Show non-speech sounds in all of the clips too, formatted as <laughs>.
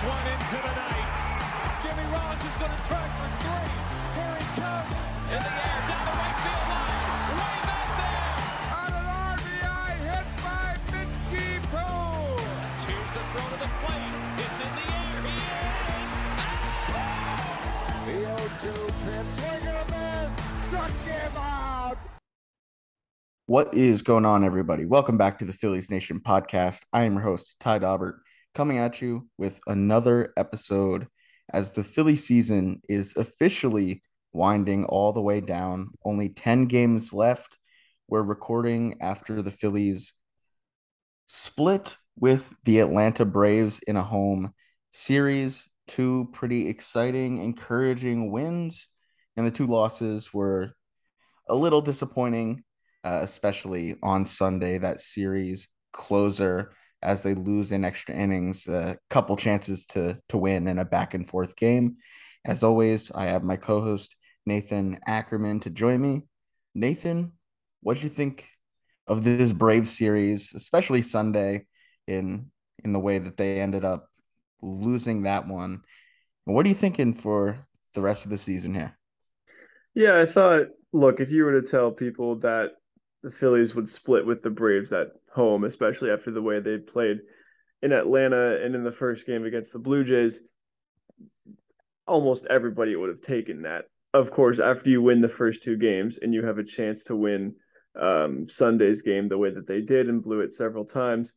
this one into the night. Jimmy Rollins is going to try for three. Here he comes. In the air, down the right field line. Way back there. On an RBI hit by Mitchie Poole. Here's the throw to the plate. It's in the air. He is. The 0-2 pitch. Swing and a miss. Struck him out. What is going on, everybody? Welcome back to the Phillies Nation podcast. I am your host, Ty Daubert, coming at you with another episode as the Philly season is officially winding all the way down. Only 10 games left. We're recording after the Phillies split with the Atlanta Braves in a home series. Two pretty exciting, encouraging wins, and the two losses were a little disappointing uh, especially on Sunday, that series closer as they lose in extra innings, a couple chances to to win in a back and forth game. As always, I have my co-host Nathan Ackerman to join me. Nathan, what do you think of this Brave series, especially Sunday, in in the way that they ended up losing that one? What are you thinking for the rest of the season here? Yeah, I thought, look, if you were to tell people that the Phillies would split with the Braves at home, especially after the way they played in Atlanta and in the first game against the Blue Jays, almost everybody would have taken that. Of course, after you win the first two games and you have a chance to win um, Sunday's game the way that they did and blew it several times,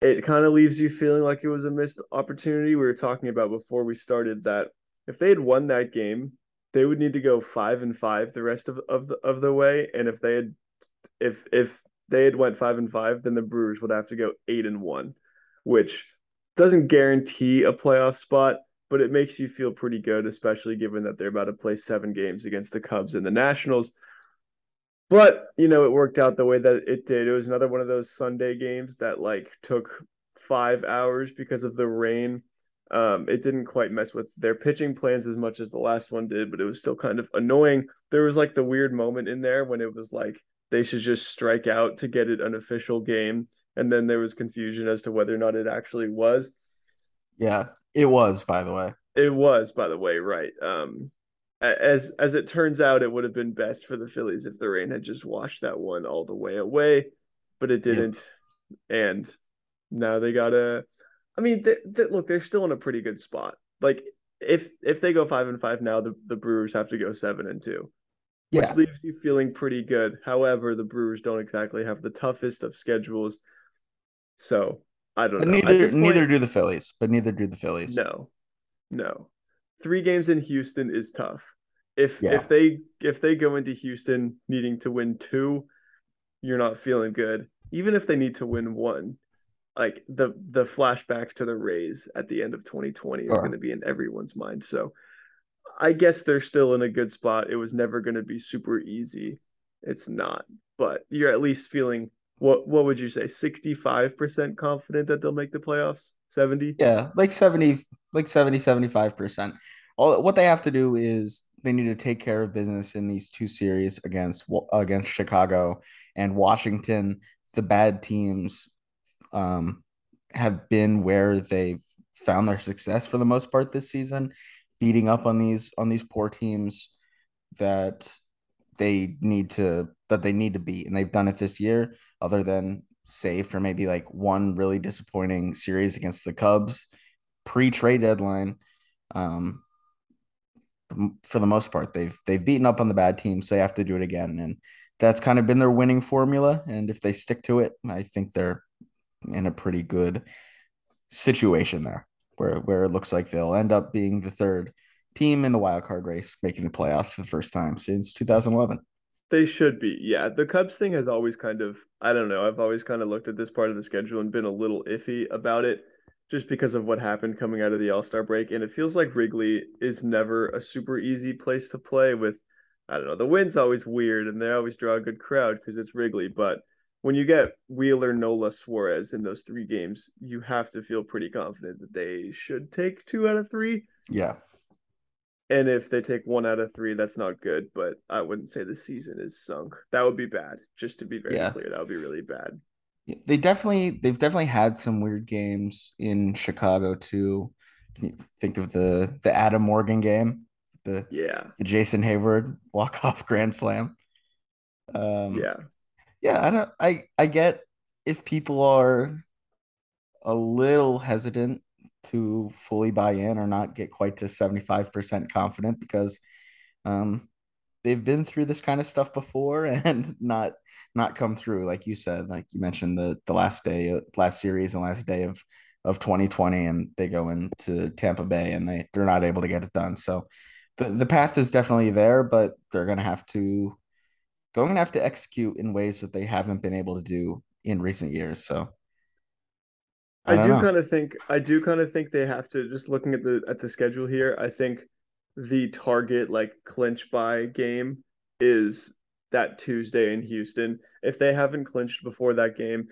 it kind of leaves you feeling like it was a missed opportunity. We were talking about before we started that if they had won that game, they would need to go five and five the rest of, of the of the way. And if they had if if they had went five and five, then the Brewers would have to go eight and one, which doesn't guarantee a playoff spot, but it makes you feel pretty good, especially given that they're about to play seven games against the Cubs and the Nationals. But you know, it worked out the way that it did. It was another one of those Sunday games that like took five hours because of the rain. Um, it didn't quite mess with their pitching plans as much as the last one did, but it was still kind of annoying. There was like the weird moment in there when it was like they should just strike out to get it an official game. And then there was confusion as to whether or not it actually was. Yeah, it was, by the way. It was, by the way, right. Um, as as it turns out, it would have been best for the Phillies if the rain had just washed that one all the way away, but it didn't. Yep. And now they gotta. I mean, they, they, look, they're still in a pretty good spot. Like if if they go five and five now, the, the Brewers have to go seven and two which yeah. leaves you feeling pretty good. However, the Brewers don't exactly have the toughest of schedules. So I don't but know. Neither point, neither do the Phillies, but neither do the Phillies. No. No. Three games in Houston is tough. If yeah. if they if they go into Houston needing to win two, you're not feeling good. Even if they need to win one, like the the flashbacks to the Rays at the end of 2020 sure. is going to be in everyone's mind. So I guess they're still in a good spot. It was never going to be super easy. It's not, but you're at least feeling what what would you say 65% confident that they'll make the playoffs? 70 yeah like 70 like 70 75% all what they have to do is they need to take care of business in these two series against against chicago and washington. The bad teams um, have been where they've found their success for the most part this season beating up on these on these poor teams that they need to that they need to beat. And they've done it this year other than say for maybe like one really disappointing series against the Cubs pre-trade deadline. Um for the most part they've they've beaten up on the bad teams so they have to do it again. And that's kind of been their winning formula. And if they stick to it I think they're in a pretty good situation there where where it looks like they'll end up being the third team in the wild card race, making the playoffs for the first time since 2011. They should be. Yeah, the Cubs thing has always kind of I don't know. I've always kind of looked at this part of the schedule and been a little iffy about it just because of what happened coming out of the All-Star break and it feels like Wrigley is never a super easy place to play with I don't know. The wind's always weird and they always draw a good crowd because it's Wrigley, but when you get Wheeler, Nola, Suarez in those three games, you have to feel pretty confident that they should take two out of three. Yeah. And if they take one out of three, that's not good, but I wouldn't say the season is sunk. That would be bad. Just to be very yeah. clear, that would be really bad. They definitely they've definitely had some weird games in Chicago too. Can you think of the the Adam Morgan game, the Yeah. the Jason Heyward walk off <laughs> grand slam. Um, Yeah. Yeah, I don't. I I get if people are a little hesitant to fully buy in or not get quite to seventy five percent confident because um they've been through this kind of stuff before <laughs> and not not come through like you said like you mentioned the the last day last series and last day of of 2020 and they go into Tampa Bay and they they're not able to get it done so the the path is definitely there but they're going to have to going to have to execute in ways that they haven't been able to do in recent years so I, I, do kind of think I do kind of think they have to just looking at the at the schedule here, I think the target like clinch by game is that Tuesday in Houston. If they haven't clinched before that game,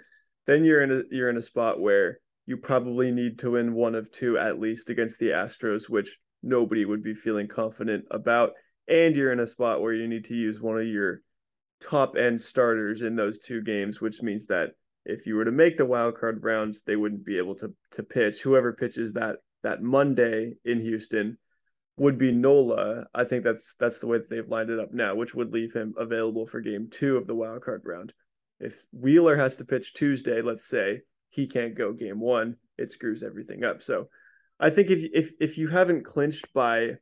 then you're in a you're in a spot where you probably need to win one of two at least against the Astros, which nobody would be feeling confident about. And you're in a spot where you need to use one of your top end starters in those two games, which means that if you were to make the wild card rounds, they wouldn't be able to to pitch. Whoever pitches that that Monday in Houston would be Nola. I think that's that's the way that they've lined it up now, which would leave him available for game two of the wild card round. If Wheeler has to pitch Tuesday, let's say he can't go game one, it screws everything up. So I think if if if you haven't clinched by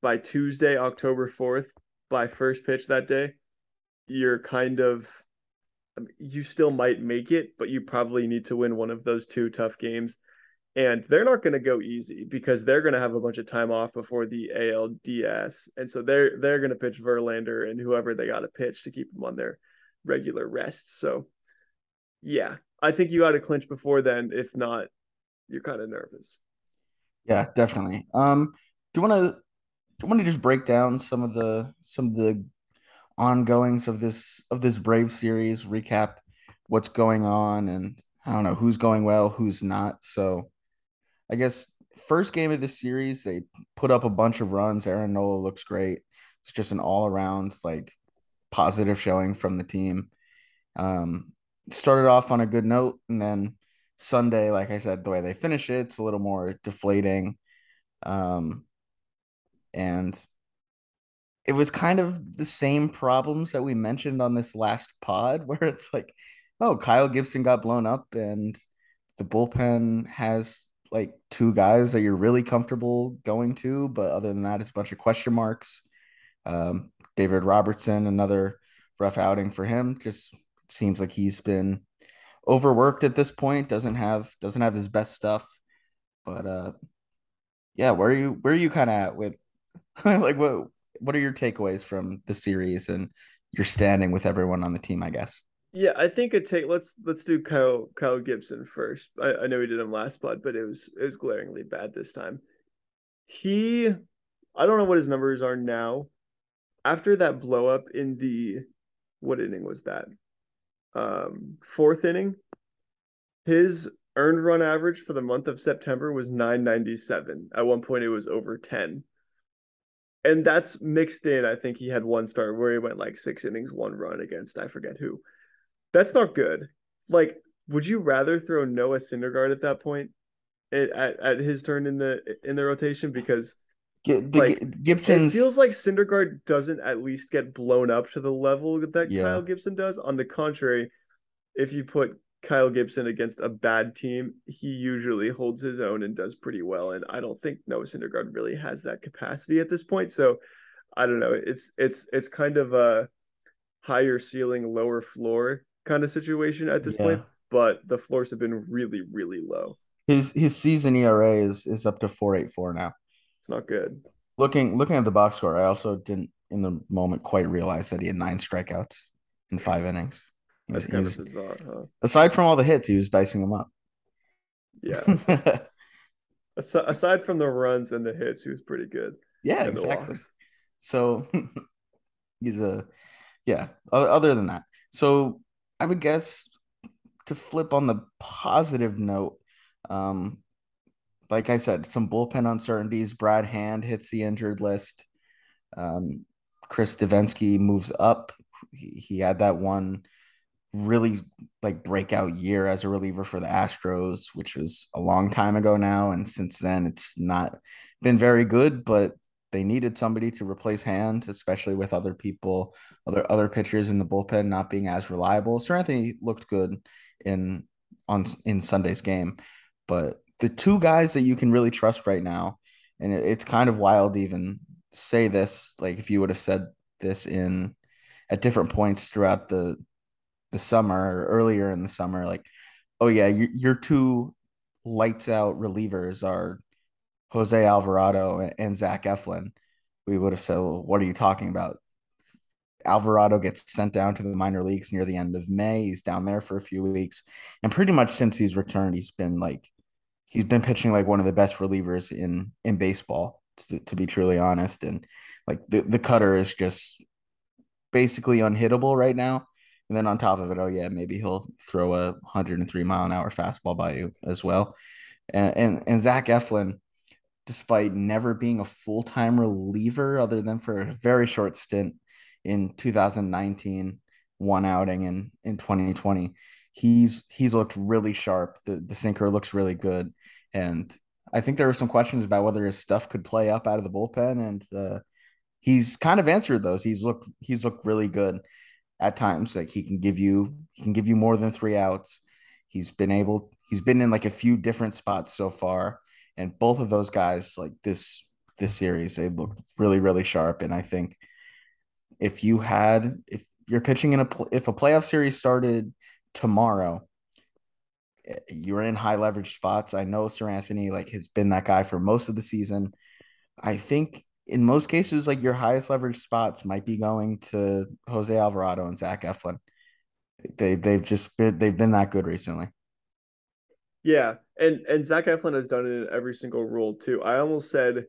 by Tuesday, October fourth, by first pitch that day, you're kind of you still might make it, but you probably need to win one of those two tough games. And they're not going to go easy because they're going to have a bunch of time off before the ALDS, and so they're they're going to pitch Verlander and whoever they got to pitch to keep them on their regular rest. So, yeah, I think you got to clinch before then. If not, you're kind of nervous. Yeah, definitely. Um, do you want to do you want to just break down some of the some of the ongoings of this of this Brave series, recap what's going on, and I don't know who's going well, who's not. So, I guess first game of the series, they put up a bunch of runs. Aaron Nola looks great. It's just an all around like positive showing from the team. Um, started off on a good note, and then Sunday, like I said, the way they finish it, it's a little more deflating. Um, and it was kind of the same problems that we mentioned on this last pod, <laughs> where it's like, oh, Kyle Gibson got blown up, and the bullpen has like two guys that you're really comfortable going to, but other than that, it's a bunch of question marks. Um, David Robertson, another rough outing for him. Just seems like he's been overworked at this point. Doesn't have doesn't have his best stuff. But uh, yeah, where are you where are you kind of at with <laughs> like what what are your takeaways from the series and your standing with everyone on the team? I guess. Yeah, I think it take let's let's do Kyle Kyle Gibson first. I, I know we did him last pod, but it was it was glaringly bad this time. He I don't know what his numbers are now. After that blow up in the what inning was that? Um fourth inning. His earned run average for the month of September was 997. At one point it was over 10. And that's mixed in. I think he had one start where he went like six innings, one run against I forget who. That's not good. Like, would you rather throw Noah Syndergaard at that point, at, at, his turn in the in the rotation? Because G- Like, G- Gibson's it feels like Syndergaard doesn't at least get blown up to the level that Yeah. Kyle Gibson does. On the contrary, if you put Kyle Gibson against a bad team, he usually holds his own and does pretty well. And I don't think Noah Syndergaard really has that capacity at this point. So I don't know. It's it's it's kind of a higher ceiling, lower floor kind of situation at this Yeah. point. But the floors have been really, really low. his his season ERA is is up to four eight four now. It's not good. Looking looking at the box score, I also didn't in the moment quite realize that he had nine strikeouts in five innings. He was, That's he was- of bizarre, huh? aside from all the hits, he was dicing them up. Yeah. <laughs> Asi- aside from the runs and the hits, he was pretty good. yeah, exactly. walks. So <laughs> he's a yeah. Other than that, so I would guess to flip on the positive note, um, like I said, some bullpen uncertainties. Brad Hand hits the injured list. Um, Chris Devenski moves up. He, he had that one really like breakout year as a reliever for the Astros, which was a long time ago now. And since then, it's not been very good, but they needed somebody to replace Hand, especially with other people, other other pitchers in the bullpen not being as reliable. Seranthony looked good in on in Sunday's game, but the two guys that you can really trust right now, and it, it's kind of wild to even say this, like if you would have said this in at different points throughout the the summer or earlier in the summer, like, oh yeah, your, your two lights out relievers are Jose Alvarado and Zach Eflin, we would have said, well, what are you talking about? Alvarado gets sent down to the minor leagues near the end of May. He's down there for a few weeks. And pretty much since he's returned, he's been like he's been pitching like one of the best relievers in in baseball, to, to be truly honest. And like the, the cutter is just basically unhittable right now. And then on top of it, oh yeah, maybe he'll throw a 103 mile an hour fastball by you as well. And and, and Zach Eflin, despite never being a full time reliever, other than for a very short stint in 2019, one outing in in 2020, he's he's looked really sharp. The the sinker looks really good, and I think there were some questions about whether his stuff could play up out of the bullpen, and uh, he's kind of answered those. He's looked he's looked really good at times. Like he can give you he can give you more than three outs. He's been able he's been in like a few different spots so far, and both of those guys like this this series they look really really sharp. And I think if you had if you're pitching in a if a playoff series started tomorrow, eh, you're in high leverage spots. I know Seranthony like has been that guy for most of the season. I think in most cases, like your highest leverage spots might be going to Jose Alvarado and Zach Eflin. They they've just been they've been that good recently. Yeah, and and Zach Eflin has done it in every single role too. I almost said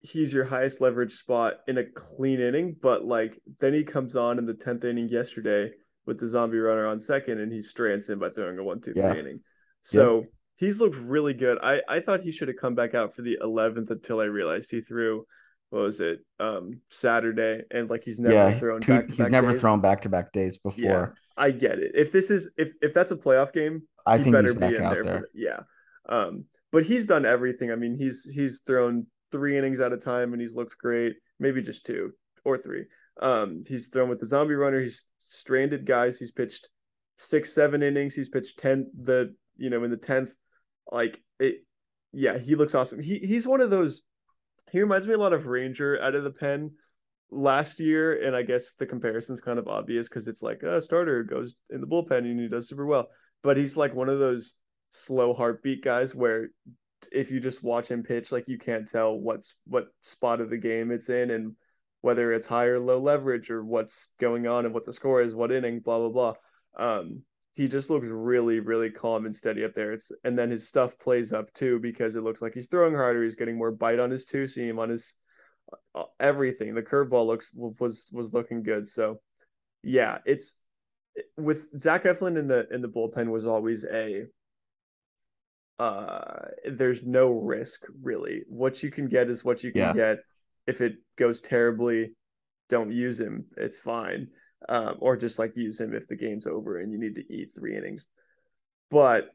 he's your highest leverage spot in a clean inning, but like then he comes on in the tenth inning yesterday with the zombie runner on second, and he strands him by throwing a one two yeah. inning. So he's looked really good. I I thought he should have come back out for the eleventh until I realized he threw what was it um Saturday and like he's never yeah, thrown two, he's never days. thrown back to back days before. Yeah, I get it. If this is if if that's a playoff game, I think better he's be in there. there. yeah. Um but he's done everything. I mean, he's he's thrown three innings at a time and he's looked great. Maybe just two or three. Um he's thrown with the zombie runner, he's stranded guys, he's pitched six, seven innings, he's pitched ten the you know in the tenth. Like it yeah, he looks awesome. He he's one of those he reminds me a lot of Ranger out of the pen last year, and I guess the comparison's kind of obvious because it's like a starter goes in the bullpen and he does super well. But he's like one of those slow heartbeat guys where if you just watch him pitch, like you can't tell what's what spot of the game it's in and whether it's high or low leverage or what's going on and what the score is, what inning, blah blah blah. Um, he just looks really, really calm and steady up there. It's and then his stuff plays up too because it looks like he's throwing harder. He's getting more bite on his two seam, on his uh, everything. The curveball looks was was looking good. So yeah, it's with Zach Eflin in the in the bullpen was always a uh there's no risk really. What you can get is what you can yeah. get. If it goes terribly, don't use him. It's fine um, or just like use him if the game's over and you need to eat three innings. But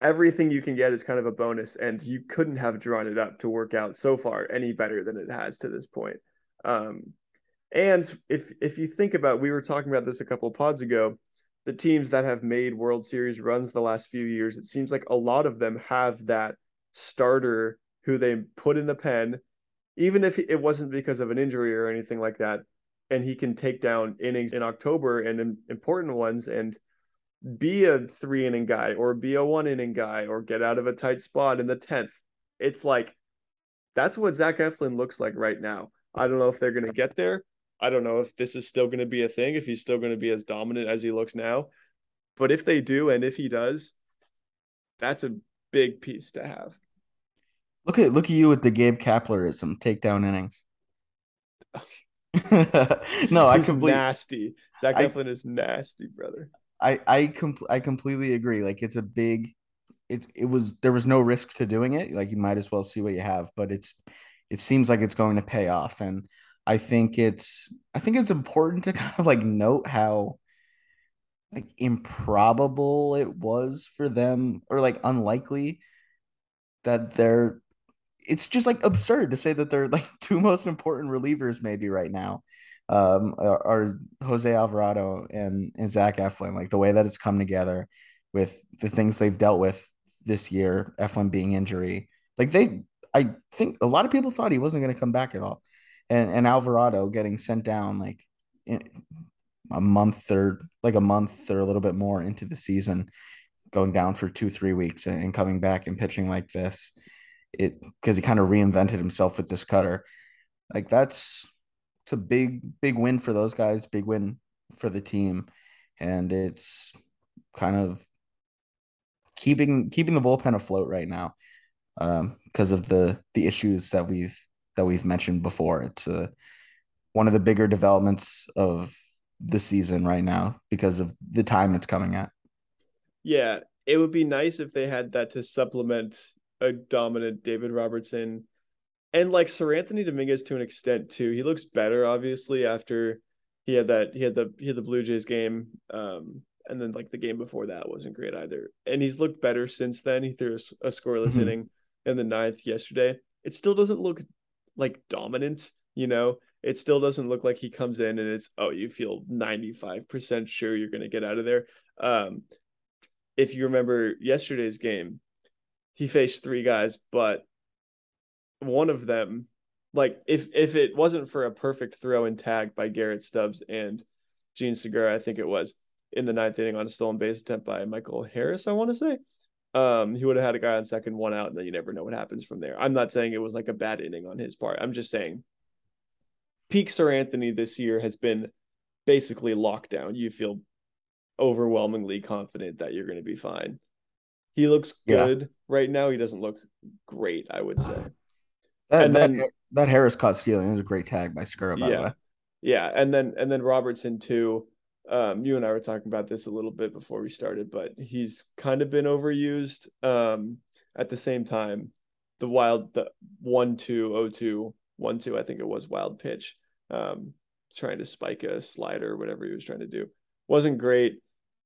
everything you can get is kind of a bonus, and you couldn't have drawn it up to work out so far any better than it has to this point. Um, and if if you think about, we were talking about this a couple of pods ago. The teams that have made World Series runs the last few years, it seems like a lot of them have that starter who they put in the pen, even if it wasn't because of an injury or anything like that and he can take down innings in October and important ones and be a three inning guy or be a one inning guy or get out of a tight spot in the 10th. It's like that's what Zach Eflin looks like right now. I don't know if they're going to get there. I don't know if this is still going to be a thing, if he's still going to be as dominant as he looks now. But if they do, and if he does, that's a big piece to have. Look at look at you with the Gabe Kaplerism takedown innings. <laughs> no, I completely nasty. Zach Eflin is nasty, brother. I I com- I completely agree. Like it's a big. It it was there was no risk to doing it. Like you might as well see what you have, but it's it seems like it's going to pay off, and I think it's I think it's important to <laughs> kind of like note how like improbable it was for them or like unlikely that they're it's just like absurd to say that they're like <laughs> two most important relievers maybe right now um are, are Jose Alvarado and and Zach Eflin like the way that it's come together with the things they've dealt with this year Eflin being injury. Like they I think a lot of people thought he wasn't going to come back at all. And and Alvarado getting sent down like a month or like a month or a little bit more into the season going down for two three weeks and, and coming back and pitching like this it because he kind of reinvented himself with this cutter. Like that's it's a big big win for those guys, big win for the team, and it's kind of keeping keeping the bullpen afloat right now um, because of the the issues that we've that we've mentioned before. It's a uh, one of the bigger developments of the season right now because of the time it's coming at. Yeah, it would be nice if they had that to supplement a dominant David Robertson and like Seranthony Dominguez to an extent too. He looks better obviously after he had that he had the he had the Blue Jays game um and then like the game before that wasn't great either. And he's looked better since then. He threw a, a scoreless mm-hmm. inning in the ninth yesterday. It still doesn't look like dominant, you know. It still doesn't look like he comes in and it's oh you feel 95% sure you're going to get out of there. Um if you remember yesterday's game, he faced three guys, but one of them, like if if it wasn't for a perfect throw and tag by Garrett Stubbs and Jean Segura, I think it was in the ninth inning on a stolen base attempt by Michael Harris, I want to say. Um, he would have had a guy on second, one out, and then you never know what happens from there. I'm not saying it was like a bad inning on his part. I'm just saying peak Seranthony this year has been basically lockdown. You feel overwhelmingly confident that you're going to be fine. He looks good yeah. right now. He doesn't look great, I would say. <sighs> That, and then that, that Harris caught stealing. It was a great tag by Segura, by yeah. the way. Yeah, and then and then Robertson too. Um, you and I were talking about this a little bit before we started, but he's kind of been overused. Um, at the same time, the wild the one two oh two one two I think it was wild pitch, um, trying to spike a slider whatever he was trying to do wasn't great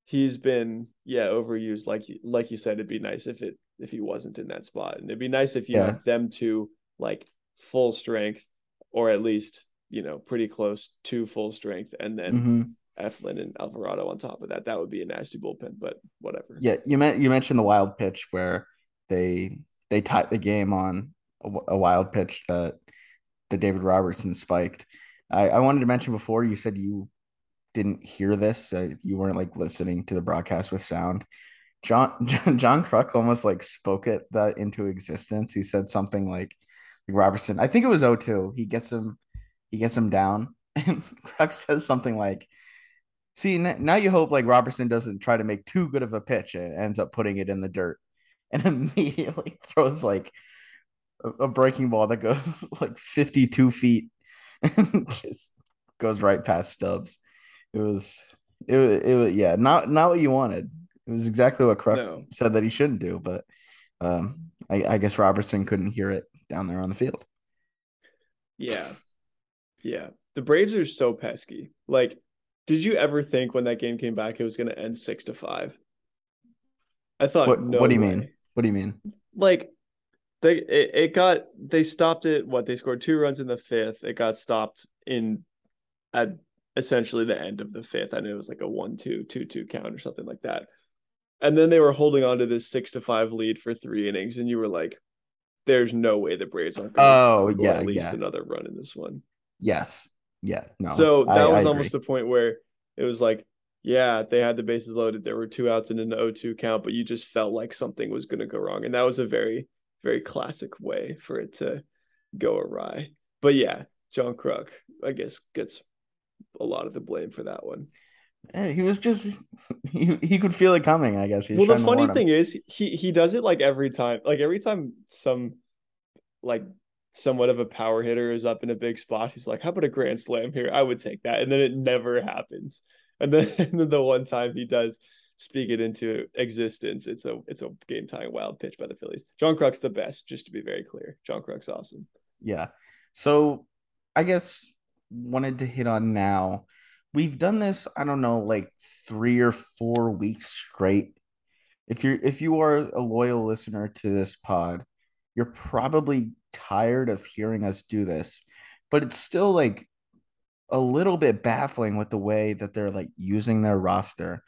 he's been yeah overused like like you said it'd be nice if it if he wasn't in that spot and it'd be nice if you yeah. had them to like full strength or at least you know pretty close to full strength and then mm-hmm. Eflin and Alvarado on top of that that would be a nasty bullpen but whatever yeah you meant you mentioned the wild pitch where they they tied the game on a, a wild pitch that that David Robertson spiked I, I wanted to mention before you said you didn't hear this, uh, you weren't like listening to the broadcast with sound. John <laughs> John, John Kruk almost like spoke it that into existence. He said something like, like Robertson. I think it was 0-2. He gets him, he gets him down, <laughs> and Kruk says something like, "See, now you hope like Robertson doesn't try to make too good of a pitch and ends up putting it in the dirt, <laughs> and immediately throws like a, a breaking ball that goes like 52 feet and just goes right past Stubbs." It was it was it was yeah, not not what you wanted. It was exactly what Kruk no. said that he shouldn't do, but um I, I guess Robertson couldn't hear it down there on the field. Yeah. Yeah. The Braves are so pesky. Like, did you ever think when that game came back it was gonna end six to five? I thought what, no what do you way. mean? What do you mean? Like they it, it got they stopped it what they scored two runs in the fifth. It got stopped in at essentially the end of the fifth. I know it was like a one two two two count or something like that. And then they were holding on to this six to five lead for three innings, and you were like, "There's no way the Braves aren't going oh, to yeah, at least yeah. another run in this one." Yes, yeah, no. So that I, was I almost the point where it was like, yeah, they had the bases loaded. There were two outs in an 0-2 count, but you just felt like something was going to go wrong, and that was a very, very classic way for it to go awry. But yeah, John Kruk, I guess, gets a lot of the blame for that one. Yeah, he was just he, he could feel it coming, I guess. well, the funny thing is he he does it like every time. Like every time some like somewhat of a power hitter is up in a big spot, he's like, How about a grand slam here? I would take that. And then it never happens. And then, <laughs> and then the one time he does speak it into existence, it's a it's a game tying wild pitch by the Phillies. John Kruk's the best, just to be very clear. John Kruk's awesome. Yeah. So I guess wanted to hit on now we've done this, I don't know, like three or four weeks straight. If you're if you are a loyal listener to this pod, you're probably tired of hearing us do this, but it's still like a little bit baffling with the way that they're like using their roster.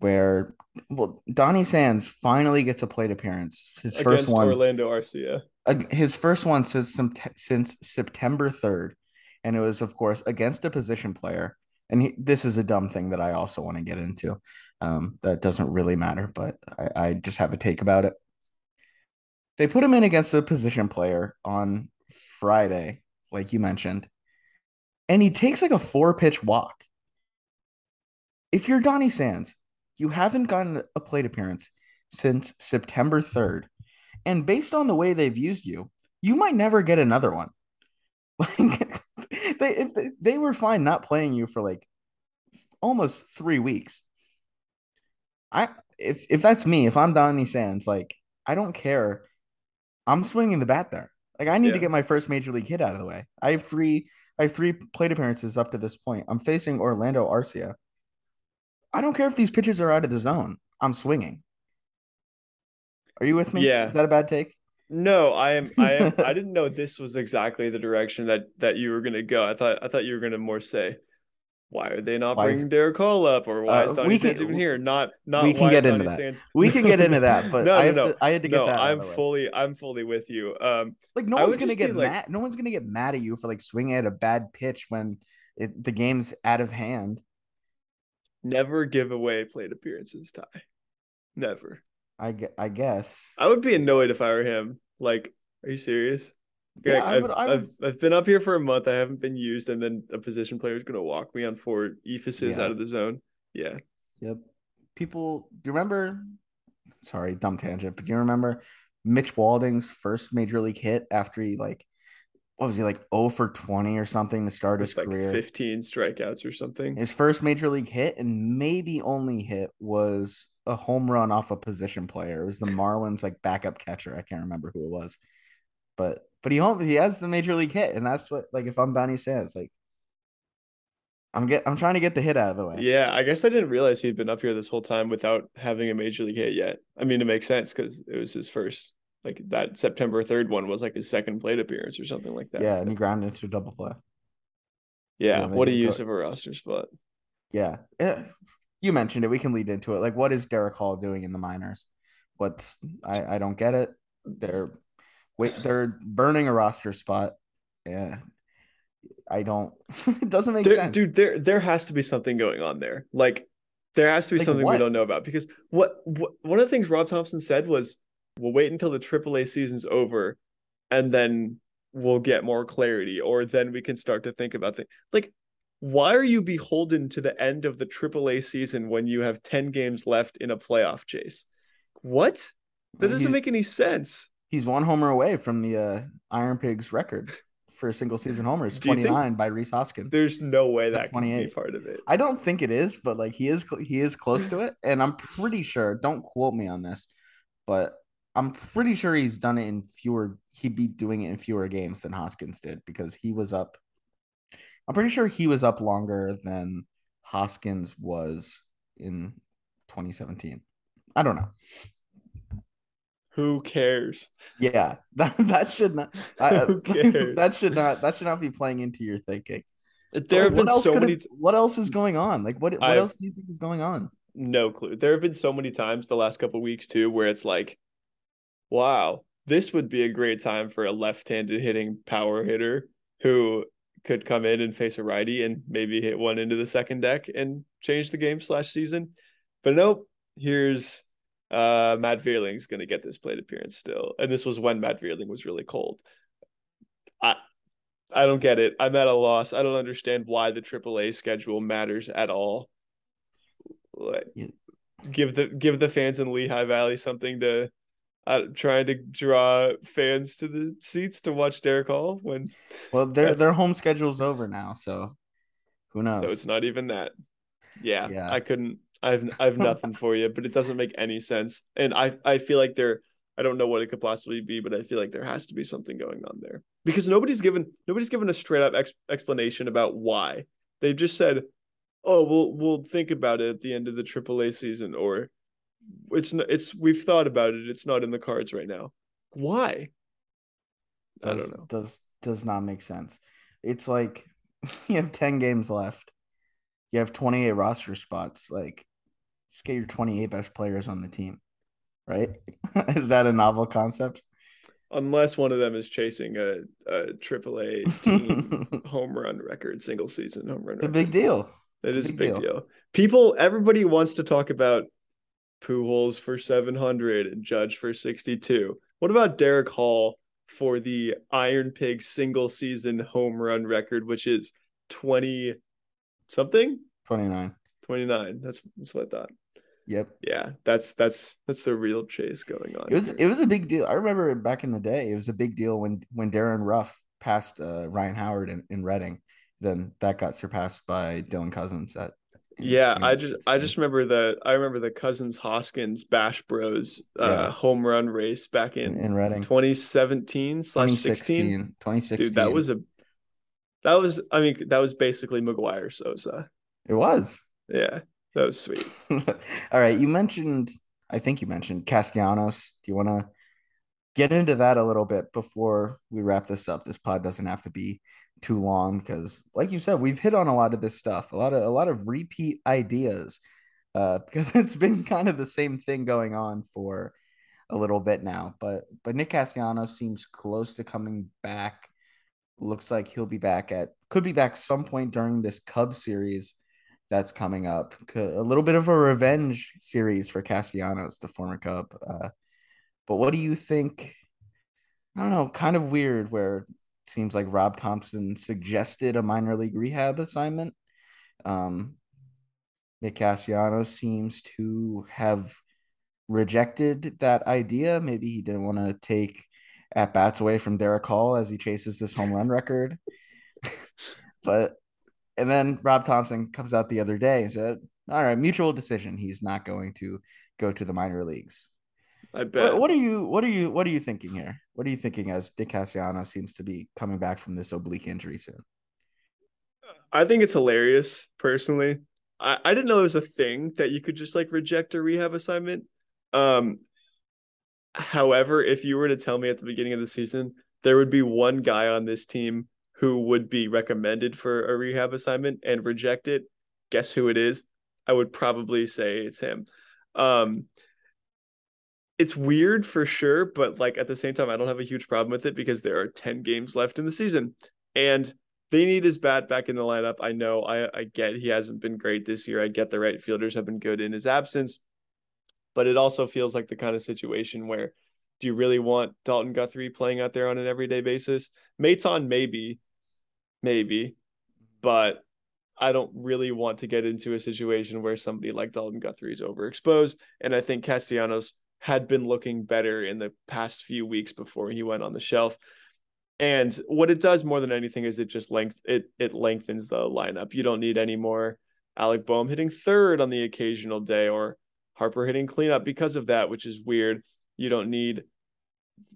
Where well, Donny Sands finally gets a plate appearance. His against first one, Orlando Arcia. uh, his first one since some since September third, and it was of course against a position player. And he, this is a dumb thing that I also want to get into. Um, that doesn't really matter, but I, I just have a take about it. They put him in against a position player on Friday, like you mentioned, and he takes like a four pitch walk. If you're Donny Sands, you haven't gotten a plate appearance since September 3rd. And based on the way they've used you, you might never get another one. <laughs> Like they if they, they were fine not playing you for like almost 3 weeks. I if if that's me, if I'm Donny Sands, like I don't care. I'm swinging the bat there. Like I need Yeah. to get my first major league hit out of the way. I have three I have three plate appearances up to this point. I'm facing Orlando Arcia. I don't care if these pitches are out of the zone. I'm swinging. Are you with me? Yeah. Is that a bad take? No, I am. I am. <laughs> I didn't know this was exactly the direction that that you were gonna go. I thought. I thought you were gonna more say, why are they not Why is- bringing Darick Hall up, or why Uh, is Donny Sands even here? Not. Not. we can get into Donny that. Sands- We can get into that, <laughs> but no, I, have no, no. to, I had to get no, that. I'm of the way. fully. I'm fully with you. Um, like no I one's gonna get like- mad. No one's gonna get mad at you for like swinging at a bad pitch when it, the game's out of hand. never give away plate appearances, Ty. Never. I, I guess. I would be annoyed if I were him. Like, are you serious? Yeah, Like, I I've, would. I I've. I've been up here for a month. I haven't been used, and then a position player is gonna walk me on four eephuses Yeah. out of the zone. Yeah. Yep. People, do you remember? Sorry, dumb tangent, but do you remember Mitch Walding's first major league hit after he like, what was he like, 0 for 20 or something to start his like career? 15 strikeouts or something. His first major league hit and maybe only hit was a home run off a position player. It was the Marlins like backup catcher. I can't remember who it was, but but he home he has the major league hit, and that's what like if I'm Donny Sands, like I'm get I'm trying to get the hit out of the way. Yeah, I guess I didn't realize he'd been up here this whole time without having a major league hit yet. I mean, it makes sense because it was his first. Like that September 3rd one was like his second plate appearance or something like that. yeah, and he grounded into a double play. Yeah, yeah, what a did go- use of a roster spot. Yeah. Eh, You mentioned it. We can lead into it. Like, what is Darick Hall doing in the minors? What's I, I don't get it. They're wait, they're burning a roster spot. Yeah. I don't <laughs> it doesn't make There- sense. dude there there has to be something going on there like there has to be Like something what? we don't know about because what, what one of the things rob thomson said was we'll wait until the aaa season's over and then we'll get more clarity or then we can start to think about things like why are you beholden to the end of the aaa season when you have 10 games left in a playoff chase what that doesn't he's- make any sense He's one homer away from the uh, Iron Pigs record for a single season homer. It's Do you think- 29 by Rhys Hoskins. there's no way at that can be 28. part of it I don't think it is, but like he is he is close to it, and I'm pretty sure. Don't quote me on this, but I'm pretty sure he's done it in fewer. He'd be doing it in fewer games than Hoskins did because he was up. I'm pretty sure he was up longer than Hoskins was in 2017. I don't know. who cares Yeah, <laughs> that that should not. I, Who uh, <laughs> cares? that should not. That should not be playing into your thinking. there have What been else so many what else is going on? Like what? What I've- else do you think is going on? No clue. There have been so many times the last couple weeks too where it's like, wow, this would be a great time for a left-handed hitting power hitter who could come in and face a righty and maybe hit one into the second deck and change the game slash season. But nope, here's uh Matt Vierling's gonna get this plate appearance still. And this was when Matt Vierling was really cold. I I don't get it. I'm at a loss. I don't understand why the AAA schedule matters at all. Like, Yeah. give the give the fans in Lehigh Valley something to uh, trying to draw fans to the seats to watch Darick Hall when Well, their their home schedule's over now, so who knows? so it's not even that. Yeah, Yeah. I couldn't. I've I've nothing for you, but it doesn't make any sense. And I I feel like there. I don't know what it could possibly be, but I feel like there has to be something going on there because nobody's given nobody's given a straight up ex- explanation about why. They've just said oh, we'll we'll think about it at the end of the AAA season, or it's not, it's we've thought about it. It's not in the cards right now. Why? I Does, don't know. Does does not make sense. It's like <laughs> you have 10 games left. You have 28 roster spots. Like just get your 28 best players on the team. Right? <laughs> Is that a novel concept? Unless one of them is chasing a, a AAA <laughs> team home run record, single season home run It's a big deal. That It's is a big big deal. deal. People, everybody wants to talk about Pujols for 700 and Judge for 62. What about Darick Hall for the Iron Pig single season home run record, which is 20 something? 29. 29. That's, that's what I thought. Yep. Yeah, that's that's that's the real chase going on. It was here. it was a big deal. I remember back in the day, it was a big deal when when Darin Ruf passed uh, Ryan Howard in, in Reading. Then that got surpassed by Dylan Cozens at yeah, I just I just remember the I remember the Cozens Hoskins Bash Bros uh, Yeah. home run race back in, in in Reading 2017 slash 16. 2016 2016 Dude, that was a that was I mean that was basically McGwire Sosa. it was Yeah, that was sweet. <laughs> all right you mentioned i think you mentioned castellanos do you want to get into that a little bit before we wrap this up this pod doesn't have to be too long because like you said we've hit on a lot of this stuff a lot of a lot of repeat ideas uh <laughs> because it's been kind of the same thing going on for a little bit now but but nick castellanos seems close to coming back looks like he'll be back at could be back some point during this Cub series that's coming up. A little bit of a revenge series for Castellanos, the former Cub. Uh, but what do you think? I don't know, kind of weird where seems like Rob Thomson suggested a minor league rehab assignment. Um, Nick Castellanos seems to have rejected that idea. Maybe he didn't want to take at bats away from Darick Hall as he chases this home run record. <laughs> but and then Rob Thomson comes out the other day and said, "All right, mutual decision. He's not going to go to the minor leagues." I bet. What, what are you? What are you? What are you thinking here? What are you thinking as Dick Castellanos seems to be coming back from this oblique injury soon? I think it's hilarious, personally. I, I didn't know it was a thing that you could just like reject a rehab assignment. Um however, if you were to tell me at the beginning of the season there would be one guy on this team who would be recommended for a rehab assignment and reject it, guess who it is? I would probably say it's him. Um it's weird for sure, but like at the same time, I don't have a huge problem with it because there are 10 games left in the season. And they need his bat back in the lineup. I know. I, I get he hasn't been great this year. I get the right fielders have been good in his absence, but it also feels like the kind of situation where do you really want Dalton Guthrie playing out there on an everyday basis? Maton maybe, maybe, but I don't really want to get into a situation where somebody like Dalton Guthrie is overexposed. And I think Castellanos had been looking better in the past few weeks before he went on the shelf. And what it does more than anything is it just length it it lengthens the lineup. You don't need any more Alec Bohm hitting third on the occasional day or Harper hitting cleanup because of that, which is weird. You don't need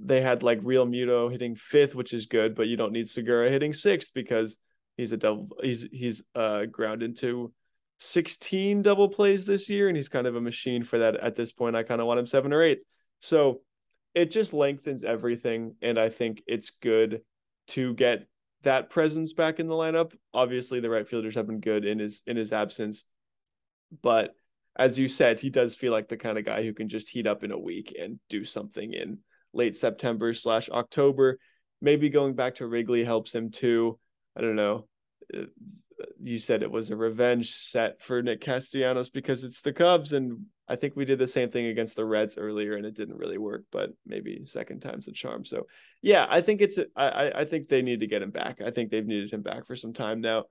they had like Realmuto hitting fifth, which is good, but you don't need Segura hitting sixth because he's a double he's he's uh ground into 16 double plays this year and he's kind of a machine for that at this point. I kind of want him seven or eight. So it just lengthens everything and I think it's good to get that presence back in the lineup. Obviously the right fielders have been good in his in his absence. But as you said, he does feel like the kind of guy who can just heat up in a week and do something in late September slash October. Maybe going back to Wrigley helps him too. I don't know. You said it was a revenge set for Nick Castellanos because it's the Cubs, and I think we did the same thing against the Reds earlier, and it didn't really work. But maybe second time's the charm. So yeah, I think it's I I think they need to get him back. I think they've needed him back for some time now.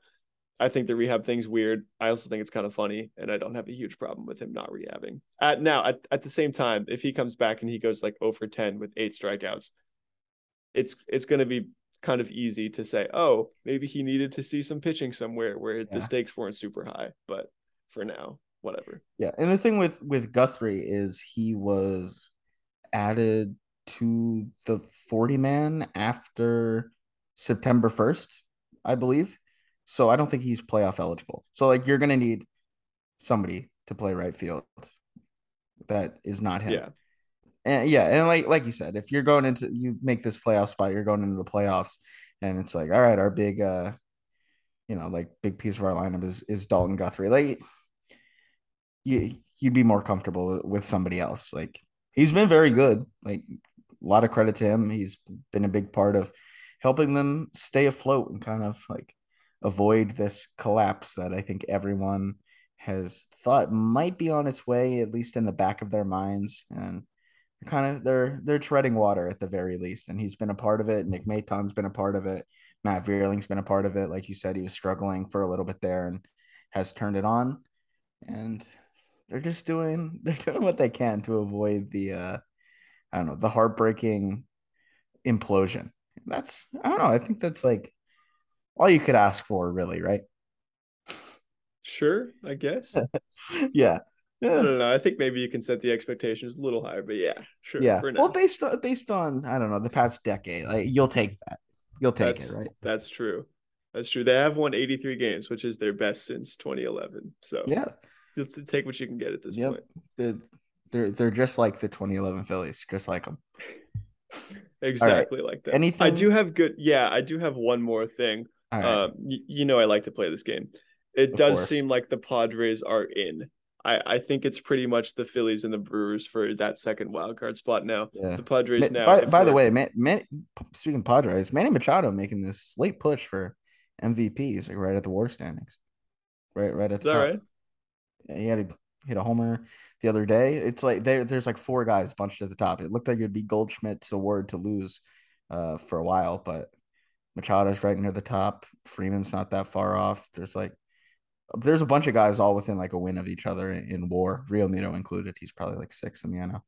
I think the rehab thing's weird. I also think it's kind of funny, and I don't have a huge problem with him not rehabbing. At now, at, at the same time, if he comes back and he goes like 0 for 10 with eight strikeouts, it's it's going to be kind of easy to say, oh, maybe he needed to see some pitching somewhere where Yeah. the stakes weren't super high. But for now, whatever. Yeah, and the thing with with Guthrie is he was added to the 40 man after September 1st, I believe. So I don't think he's playoff eligible. So like you're gonna need somebody to play right field that is not him. Yeah. And yeah, and like like you said, if you're going into you make this playoff spot, you're going into the playoffs, and it's like, all right, our big uh you know, like big piece of our lineup is is Dalton Guthrie. Like you you'd be more comfortable with somebody else. Like he's been very good. Like a lot of credit to him. He's been a big part of helping them stay afloat and kind of like avoid this collapse that I think everyone has thought might be on its way, at least in the back of their minds. And kind of they're they're treading water at the very least. And he's been a part of it. Nick Maton's been a part of it. Matt Vierling's been a part of it. Like you said, he was struggling for a little bit there and has turned it on. And they're just doing <laughs> they're doing what they can to avoid the uh I don't know, the heartbreaking implosion. That's I don't know, I think that's like all you could ask for, really, right? Sure, I guess. <laughs> yeah. I don't know. I think maybe you can set the expectations a little higher, but yeah, sure. Yeah. Well, based on based on I don't know the past decade, like you'll take that. You'll take that's, it, right? That's true. That's true. They have won 83 games, which is their best since 2011. So yeah, just take what you can get at this yep. point. They're, they're they're just like the 2011 Phillies, just like them. <laughs> exactly right. like that. Anything? I do have good. Yeah, I do have one more thing. Right. Um, y- you know, I like to play this game. It of does course. seem like the Padres are in. I, I think it's pretty much the Phillies and the Brewers for that second wild card spot now. Yeah. The Padres now. By, by the way, man, man, speaking Padres, Manny Machado making this late push for MVPs like right at the WAR standings, right, right at the top. Right? He had to hit a homer the other day. It's like there, there's like four guys bunched at the top. It looked like it'd be Goldschmidt's award to lose uh, for a while, but Machado's right near the top. Freeman's not that far off. There's like there's a bunch of guys all within like a win of each other in, in WAR, Realmuto included. He's probably like six in the NL.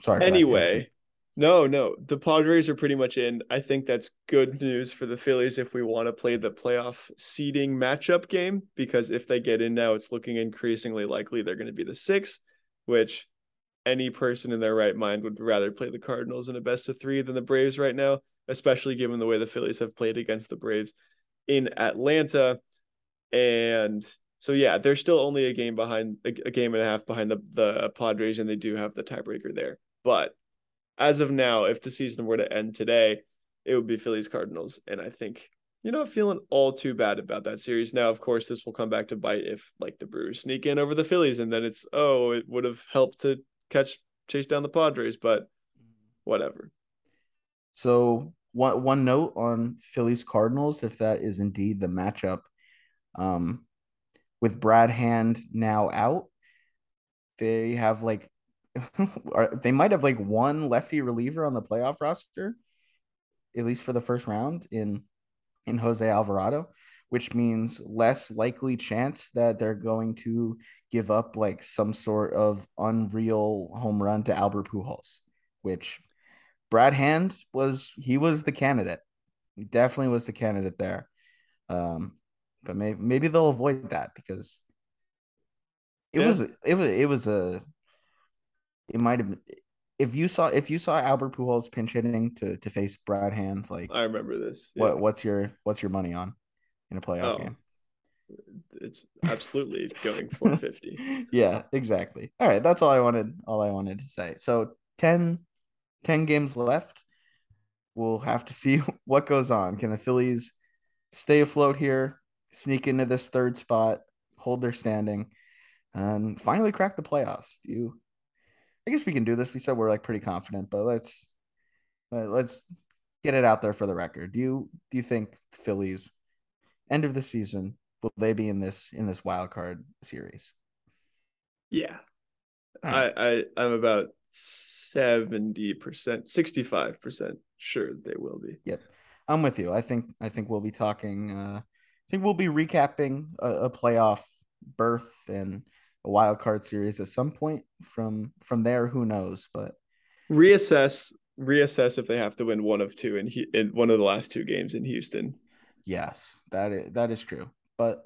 Sorry. Anyway, no, no, the Padres are pretty much in. I think that's good news for the Phillies if we want to play the playoff seeding matchup game because if they get in now, it's looking increasingly likely they're going to be the six, which any person in their right mind would rather play the Cardinals in a best of three than the Braves right now, especially given the way the Phillies have played against the Braves in Atlanta. And so yeah, they're still only a game behind a, game and a half behind the, the Padres, and they do have the tiebreaker there. But as of now, if the season were to end today, it would be Phillies Cardinals. And I think you're not feeling all too bad about that series. Now, of course, this will come back to bite if like the Brewers sneak in over the Phillies, and then it's oh, it would have helped to catch chase down the Padres, but whatever. So one one note on Phillies Cardinals, if that is indeed the matchup, um, with Brad Hand now out, they have like <laughs> they might have like one lefty reliever on the playoff roster, at least for the first round in in Jose Alvarado, which means less likely chance that they're going to give up like some sort of unreal home run to Albert Pujols, which Brad Hand was he was the candidate. He definitely was the candidate there. Um, but maybe maybe they'll avoid that because it yeah. was it was it was a it might have if you saw if you saw Albert Pujols pinch hitting to to face Brad Hands like I remember this. Yeah. What what's your what's your money on in a playoff oh, game? It's absolutely <laughs> going 450. yeah, exactly. All right, that's all I wanted all I wanted to say. So 10 10 games left. We'll have to see <laughs> what goes on. Can the Phillies stay afloat here? Sneak into this third spot, hold their standing, and finally crack the playoffs. Do you? I guess we can do this. We said we're like pretty confident, but let's let's get it out there for the record. Do you do you think Phillies end of the season will they be in this in this wild card series? Yeah, right. I, I I'm about seventy percent, sixty five percent sure they will be. Yep, I'm with you. I think I think we'll be talking. uh think we'll be recapping a, a playoff berth and a wild card series at some point. From from there, who knows? But reassess reassess if they have to win one of two in in one of the last two games in Houston. Yes, that is that is true. But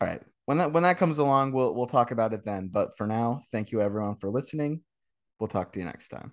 all right, when that when that comes along, we'll we'll talk about it then. But for now, thank you everyone for listening. We'll talk to you next time.